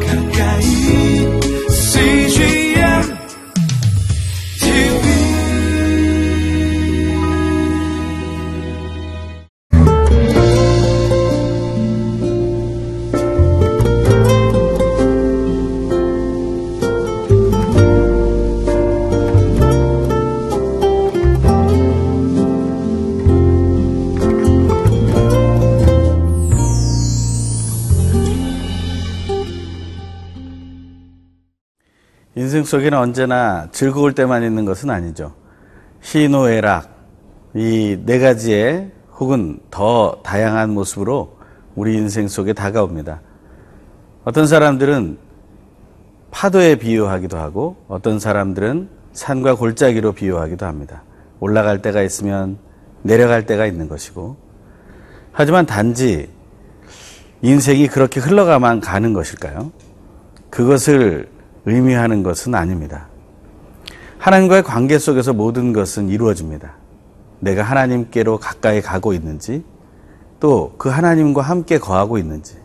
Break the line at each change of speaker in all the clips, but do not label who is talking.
가까
속에는 언제나 즐거울 때만 있는 것은 아니죠. 희노애락, 이 네 가지의 혹은 더 다양한 모습으로 우리 인생 속에 다가옵니다. 어떤 사람들은 파도에 비유하기도 하고 어떤 사람들은 산과 골짜기로 비유하기도 합니다. 올라갈 때가 있으면 내려갈 때가 있는 것이고 하지만 단지 인생이 그렇게 흘러가만 가는 것일까요? 그것을 의미하는 것은 아닙니다. 하나님과의 관계 속에서 모든 것은 이루어집니다. 내가 하나님께로 가까이 가고 있는지, 또 그 하나님과 함께 거하고 있는지,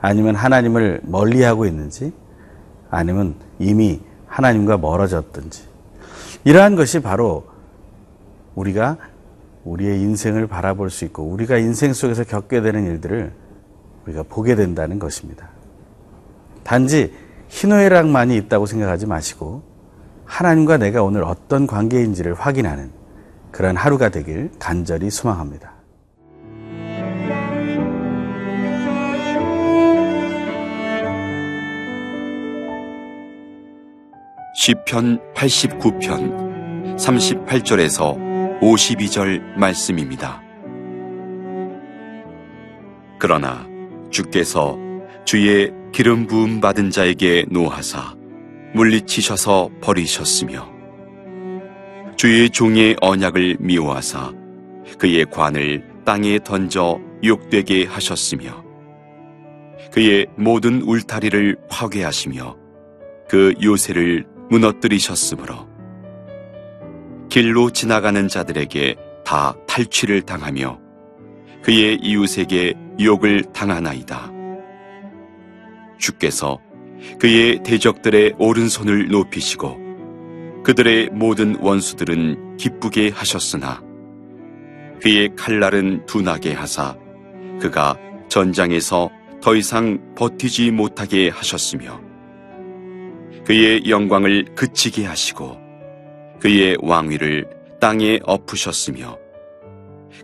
아니면 하나님을 멀리하고 있는지, 아니면 이미 하나님과 멀어졌든지. 이러한 것이 바로 우리가 우리의 인생을 바라볼 수 있고, 우리가 인생 속에서 겪게 되는 일들을 우리가 보게 된다는 것입니다. 단지 희노애락만이 있다고 생각하지 마시고 하나님과 내가 오늘 어떤 관계인지를 확인하는 그런 하루가 되길 간절히 소망합니다.
시편 89편 38절에서 52절 말씀입니다. 그러나 주께서 주의 기름 부음 받은 자에게 노하사 물리치셔서 버리셨으며 주의 종의 언약을 미워하사 그의 관을 땅에 던져 욕되게 하셨으며 그의 모든 울타리를 파괴하시며 그 요새를 무너뜨리셨으므로 길로 지나가는 자들에게 다 탈취를 당하며 그의 이웃에게 욕을 당하나이다. 주께서 그의 대적들의 오른손을 높이시고 그들의 모든 원수들은 기쁘게 하셨으나 그의 칼날은 둔하게 하사 그가 전장에서 더 이상 버티지 못하게 하셨으며 그의 영광을 그치게 하시고 그의 왕위를 땅에 엎으셨으며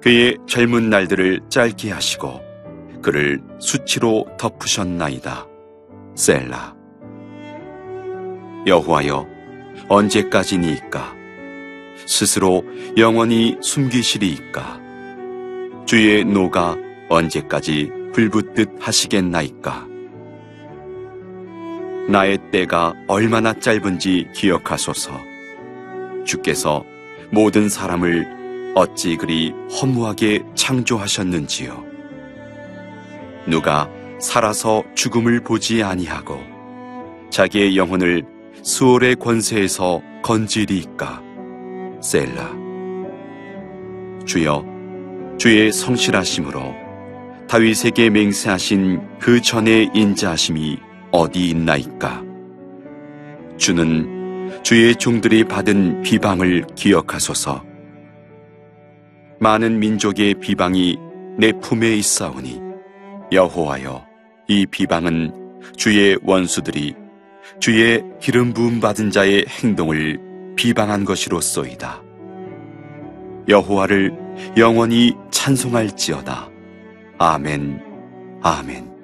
그의 젊은 날들을 짧게 하시고 그를 수치로 덮으셨나이다. 셀라 여호와여 언제까지니이까? 스스로 영원히 숨기시리이까? 주의 노가 언제까지 불붙듯 하시겠나이까? 나의 때가 얼마나 짧은지 기억하소서. 주께서 모든 사람을 어찌 그리 허무하게 창조하셨는지요? 누가 살아서 죽음을 보지 아니하고 자기의 영혼을 수월의 권세에서 건지리이까? 셀라. 주여 주의 성실하심으로 다윗에게 맹세하신 그 전의 인자하심이 어디 있나이까? 주는 주의 종들이 받은 비방을 기억하소서. 많은 민족의 비방이 내 품에 있사오니 여호와여 이 비방은 주의 원수들이 주의 기름 부음 받은 자의 행동을 비방한 것이로소이다. 여호와를 영원히 찬송할지어다. 아멘. 아멘.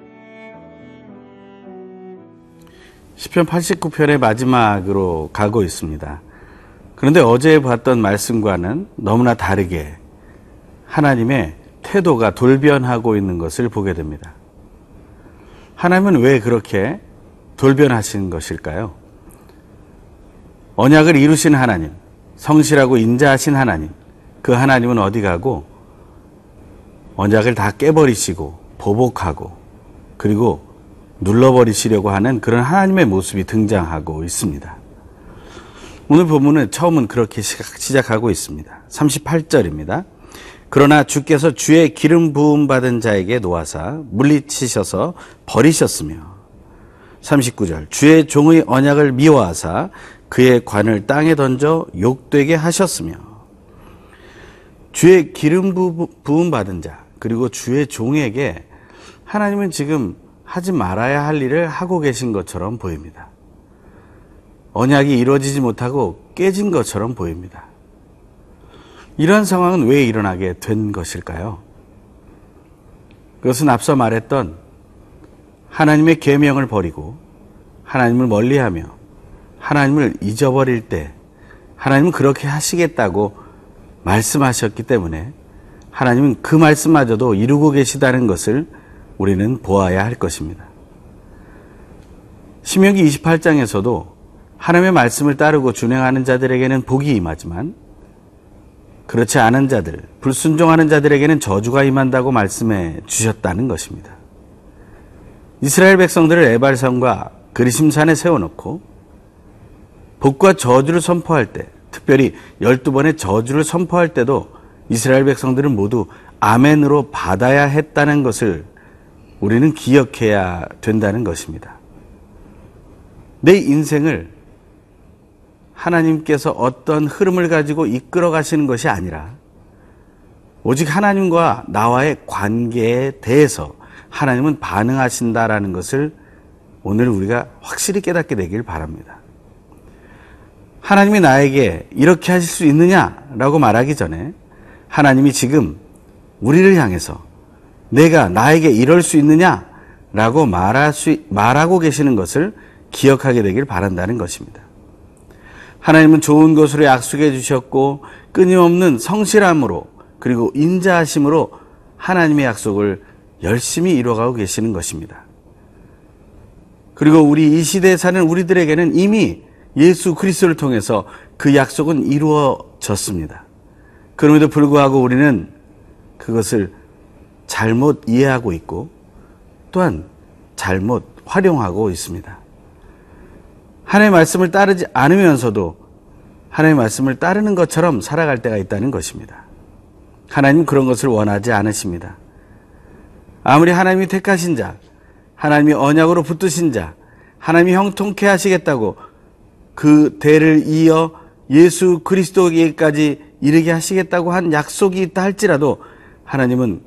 시편 89편의 마지막으로 가고 있습니다. 그런데 어제 봤던 말씀과는 너무나 다르게 하나님의 태도가 돌변하고 있는 것을 보게 됩니다. 하나님은 왜 그렇게 돌변하신 것일까요? 언약을 이루신 하나님, 성실하고 인자하신 하나님, 그 하나님은 어디 가고 언약을 다 깨버리시고 보복하고 그리고 눌러버리시려고 하는 그런 하나님의 모습이 등장하고 있습니다. 오늘 본문은 처음은 그렇게 시작하고 있습니다. 38절입니다. 그러나 주께서 주의 기름 부음 받은 자에게 놓아사 물리치셔서 버리셨으며 39절. 주의 종의 언약을 미워하사 그의 관을 땅에 던져 욕되게 하셨으며 주의 기름 부- 부음 받은 자 그리고 주의 종에게 하나님은 지금 하지 말아야 할 일을 하고 계신 것처럼 보입니다. 언약이 이루어지지 못하고 깨진 것처럼 보입니다. 이런 상황은 왜 일어나게 된 것일까요? 그것은 앞서 말했던 하나님의 계명을 버리고 하나님을 멀리하며 하나님을 잊어버릴 때 하나님은 그렇게 하시겠다고 말씀하셨기 때문에 하나님은 그 말씀마저도 이루고 계시다는 것을 우리는 보아야 할 것입니다. 신명기 28장에서도 하나님의 말씀을 따르고 준행하는 자들에게는 복이 임하지만 그렇지 않은 자들, 불순종하는 자들에게는 저주가 임한다고 말씀해 주셨다는 것입니다. 이스라엘 백성들을 에발산과 그리심산에 세워놓고 복과 저주를 선포할 때, 특별히 열두 번의 저주를 선포할 때도 이스라엘 백성들은 모두 아멘으로 받아야 했다는 것을 우리는 기억해야 된다는 것입니다. 내 인생을 하나님께서 어떤 흐름을 가지고 이끌어 가시는 것이 아니라 오직 하나님과 나와의 관계에 대해서 하나님은 반응하신다라는 것을 오늘 우리가 확실히 깨닫게 되길 바랍니다. 하나님이 나에게 이렇게 하실 수 있느냐라고 말하기 전에 하나님이 지금 우리를 향해서 내가 나에게 이럴 수 있느냐라고 말할 수, 말하고 계시는 것을 기억하게 되길 바란다는 것입니다. 하나님은 좋은 것으로 약속해 주셨고 끊임없는 성실함으로 그리고 인자하심으로 하나님의 약속을 열심히 이루어가고 계시는 것입니다. 그리고 우리 이 시대에 사는 우리들에게는 이미 예수 그리스도를 통해서 그 약속은 이루어졌습니다. 그럼에도 불구하고 우리는 그것을 잘못 이해하고 있고 또한 잘못 활용하고 있습니다. 하나님의 말씀을 따르지 않으면서도 하나님의 말씀을 따르는 것처럼 살아갈 때가 있다는 것입니다. 하나님 그런 것을 원하지 않으십니다. 아무리 하나님이 택하신 자, 하나님이 언약으로 붙드신 자, 하나님이 형통케 하시겠다고 그 대를 이어 예수 그리스도에게까지 이르게 하시겠다고 한 약속이 있다 할지라도 하나님은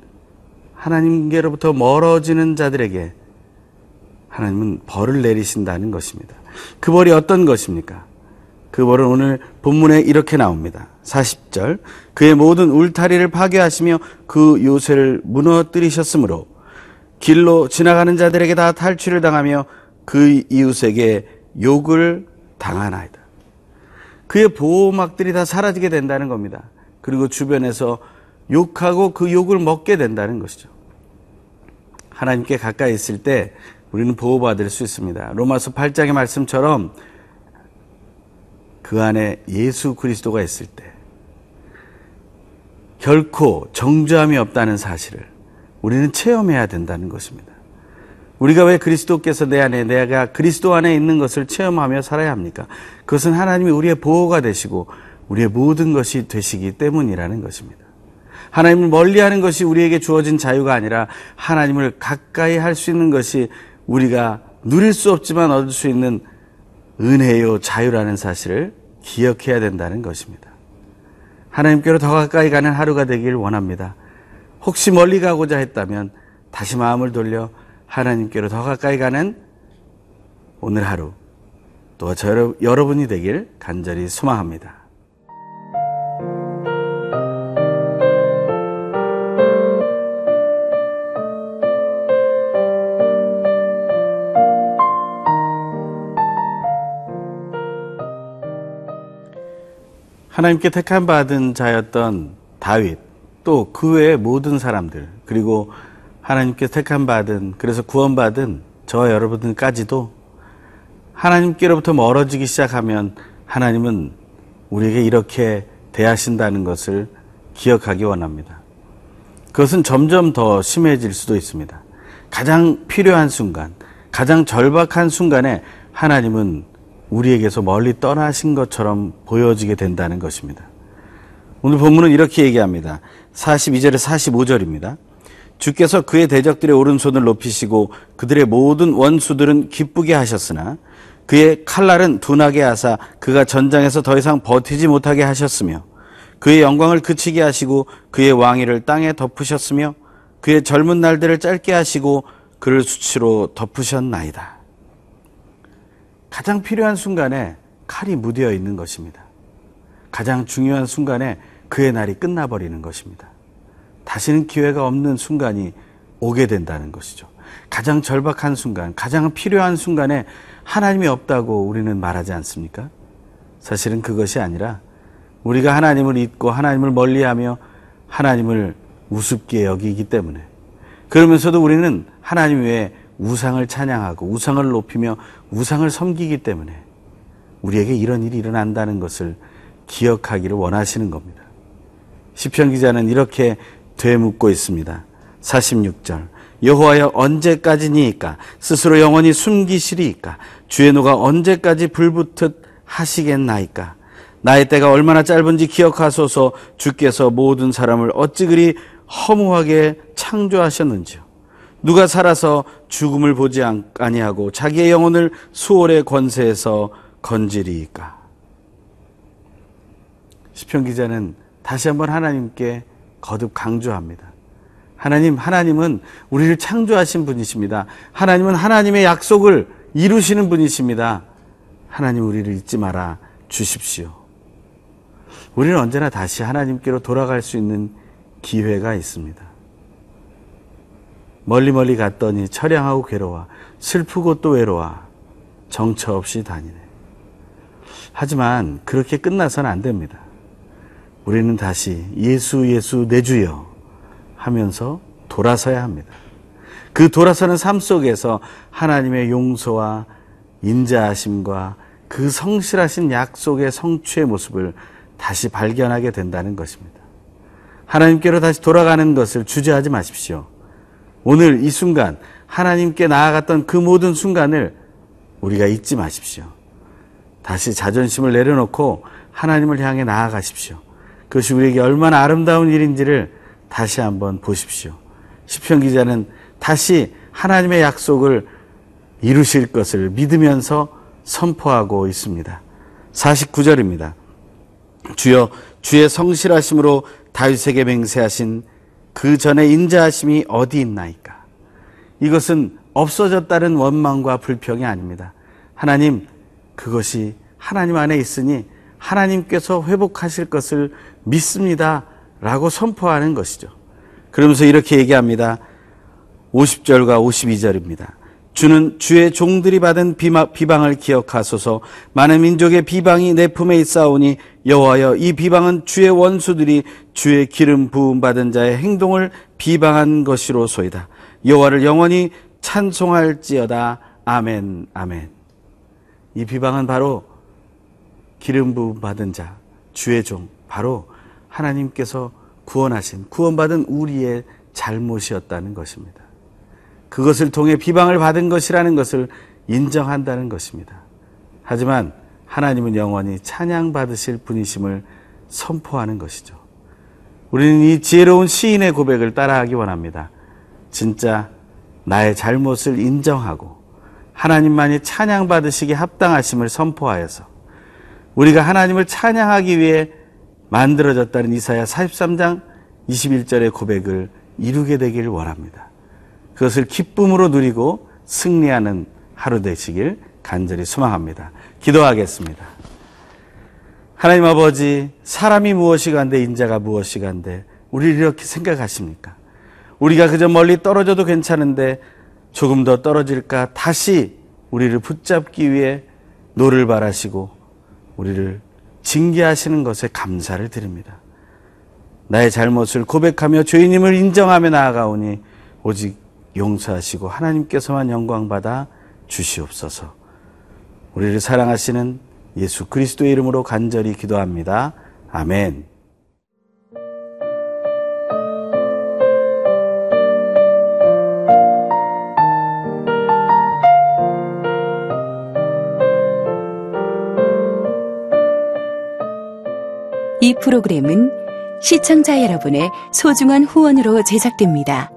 하나님께로부터 멀어지는 자들에게 하나님은 벌을 내리신다는 것입니다. 그 벌이 어떤 것입니까? 그 벌은 오늘 본문에 이렇게 나옵니다. 40절. 그의 모든 울타리를 파괴하시며 그 요새를 무너뜨리셨으므로 길로 지나가는 자들에게 다 탈취를 당하며 그 이웃에게 욕을 당하나이다. 그의 보호막들이 다 사라지게 된다는 겁니다. 그리고 주변에서 욕하고 그 욕을 먹게 된다는 것이죠. 하나님께 가까이 있을 때 우리는 보호받을 수 있습니다. 로마서 8장의 말씀처럼 그 안에 예수 그리스도가 있을 때 결코 정죄함이 없다는 사실을 우리는 체험해야 된다는 것입니다. 우리가 왜 그리스도께서 내 안에 내가 그리스도 안에 있는 것을 체험하며 살아야 합니까? 그것은 하나님이 우리의 보호가 되시고 우리의 모든 것이 되시기 때문이라는 것입니다. 하나님을 멀리하는 것이 우리에게 주어진 자유가 아니라 하나님을 가까이 할 수 있는 것이 우리가 누릴 수 없지만 얻을 수 있는 은혜요 자유라는 사실을 기억해야 된다는 것입니다. 하나님께로 더 가까이 가는 하루가 되길 원합니다. 혹시 멀리 가고자 했다면 다시 마음을 돌려 하나님께로 더 가까이 가는 오늘 하루 또 저 여러분이 되길 간절히 소망합니다. 하나님께 택함 받은 자였던 다윗 또 그 외의 모든 사람들 그리고 하나님께 택함 받은 그래서 구원받은 저와 여러분들까지도 하나님께로부터 멀어지기 시작하면 하나님은 우리에게 이렇게 대하신다는 것을 기억하기 원합니다. 그것은 점점 더 심해질 수도 있습니다. 가장 필요한 순간, 가장 절박한 순간에 하나님은 우리에게서 멀리 떠나신 것처럼 보여지게 된다는 것입니다. 오늘 본문은 이렇게 얘기합니다. 42절에 45절입니다. 주께서 그의 대적들의 오른손을 높이시고 그들의 모든 원수들은 기쁘게 하셨으나 그의 칼날은 둔하게 하사 그가 전장에서 더 이상 버티지 못하게 하셨으며 그의 영광을 그치게 하시고 그의 왕위를 땅에 덮으셨으며 그의 젊은 날들을 짧게 하시고 그를 수치로 덮으셨나이다. 가장 필요한 순간에 칼이 무디어 있는 것입니다. 가장 중요한 순간에 그의 날이 끝나버리는 것입니다. 다시는 기회가 없는 순간이 오게 된다는 것이죠. 가장 절박한 순간, 가장 필요한 순간에 하나님이 없다고 우리는 말하지 않습니까? 사실은 그것이 아니라 우리가 하나님을 잊고 하나님을 멀리하며 하나님을 우습게 여기기 때문에 그러면서도 우리는 하나님 외에 우상을 찬양하고 우상을 높이며 우상을 섬기기 때문에 우리에게 이런 일이 일어난다는 것을 기억하기를 원하시는 겁니다. 시편 기자는 이렇게 되묻고 있습니다. 46절. 여호와여 언제까지니이까 스스로 영원히 숨기시리이까 주의 노가 언제까지 불붙듯 하시겠나이까 나의 때가 얼마나 짧은지 기억하소서 주께서 모든 사람을 어찌 그리 허무하게 창조하셨는지요 누가 살아서 죽음을 보지 아니하고 자기의 영혼을 수월의 권세에서 건지리이까 시편 기자는 다시 한번 하나님께 거듭 강조합니다. 하나님, 하나님은 우리를 창조하신 분이십니다. 하나님은 하나님의 약속을 이루시는 분이십니다. 하나님 우리를 잊지 말아 주십시오. 우리는 언제나 다시 하나님께로 돌아갈 수 있는 기회가 있습니다. 멀리 멀리 갔더니 처량하고 괴로워 슬프고 또 외로워 정처 없이 다니네. 하지만 그렇게 끝나서는 안 됩니다. 우리는 다시 예수 예수 내 주여 하면서 돌아서야 합니다. 그 돌아서는 삶 속에서 하나님의 용서와 인자하심과 그 성실하신 약속의 성취의 모습을 다시 발견하게 된다는 것입니다. 하나님께로 다시 돌아가는 것을 주저하지 마십시오. 오늘 이 순간 하나님께 나아갔던 그 모든 순간을 우리가 잊지 마십시오. 다시 자존심을 내려놓고 하나님을 향해 나아가십시오. 그것이 우리에게 얼마나 아름다운 일인지를 다시 한번 보십시오. 시편 기자는 다시 하나님의 약속을 이루실 것을 믿으면서 선포하고 있습니다. 49절입니다. 주여 주의 성실하심으로 다윗에게 맹세하신 그 전에 인자하심이 어디 있나이까? 이것은 없어졌다는 원망과 불평이 아닙니다. 하나님 그것이 하나님 안에 있으니 하나님께서 회복하실 것을 믿습니다. 라고 선포하는 것이죠. 그러면서 이렇게 얘기합니다. 50절과 52절입니다. 주는 주의 종들이 받은 비방을 기억하소서 많은 민족의 비방이 내 품에 있사오니 여호와여 이 비방은 주의 원수들이 주의 기름 부음 받은 자의 행동을 비방한 것이로소이다. 여호와를 영원히 찬송할지어다. 아멘. 아멘. 이 비방은 바로 기름 부음 받은 자, 주의 종, 바로 하나님께서 구원하신, 구원받은 우리의 잘못이었다는 것입니다. 그것을 통해 비방을 받은 것이라는 것을 인정한다는 것입니다. 하지만 하나님은 영원히 찬양받으실 분이심을 선포하는 것이죠. 우리는 이 지혜로운 시인의 고백을 따라하기 원합니다. 진짜 나의 잘못을 인정하고 하나님만이 찬양받으시기 합당하심을 선포하여서 우리가 하나님을 찬양하기 위해 만들어졌다는 이사야 43장 21절의 고백을 이루게 되기를 원합니다. 그것을 기쁨으로 누리고 승리하는 하루 되시길 간절히 소망합니다. 기도하겠습니다. 하나님 아버지, 사람이 무엇이 간데 인자가 무엇이 간데 우리를 이렇게 생각하십니까? 우리가 그저 멀리 떨어져도 괜찮은데 조금 더 떨어질까 다시 우리를 붙잡기 위해 노를 발하시고 우리를 징계하시는 것에 감사를 드립니다. 나의 잘못을 고백하며 죄인임을 인정하며 나아가오니 오직 용서하시고 하나님께서만 영광 받아 주시옵소서. 우리를 사랑하시는 예수 그리스도의 이름으로 간절히 기도합니다. 아멘.
이 프로그램은 시청자 여러분의 소중한 후원으로 제작됩니다.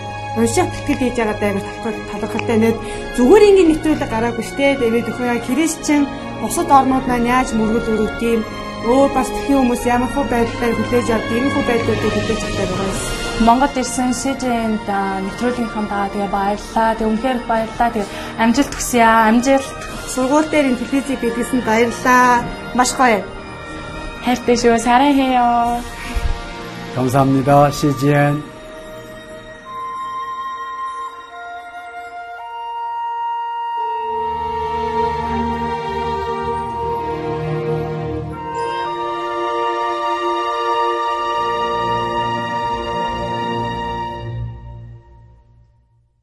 унших тэтгэл хийж байгаа даа талхал талхалтай нэт зүгээр ингээд нэвтрүүлэг гараагүй штэ тэгээд өхөө яа христчин бусад орнууд маань яаж мөргөл өрөвт юм өөр бас тхэн хүмүүс ямар хөө байдлаар хүлээж авдаг юм хөө байдлуудыг хүлээж авдаг байгаа юм.
Монгол ирсэн СЖН-д нэвтрүүлгийнхаа даа тэгээ баярлаа. Тэг үнхээр их баярлаа. Тэг амжилт хүсье аа. Амжилт.
Сургууль дээр ин телевизийг бидлсэн баярлаа. Маш гоё.
хайртай шүү. 사랑해요.
감사합니다. CGN.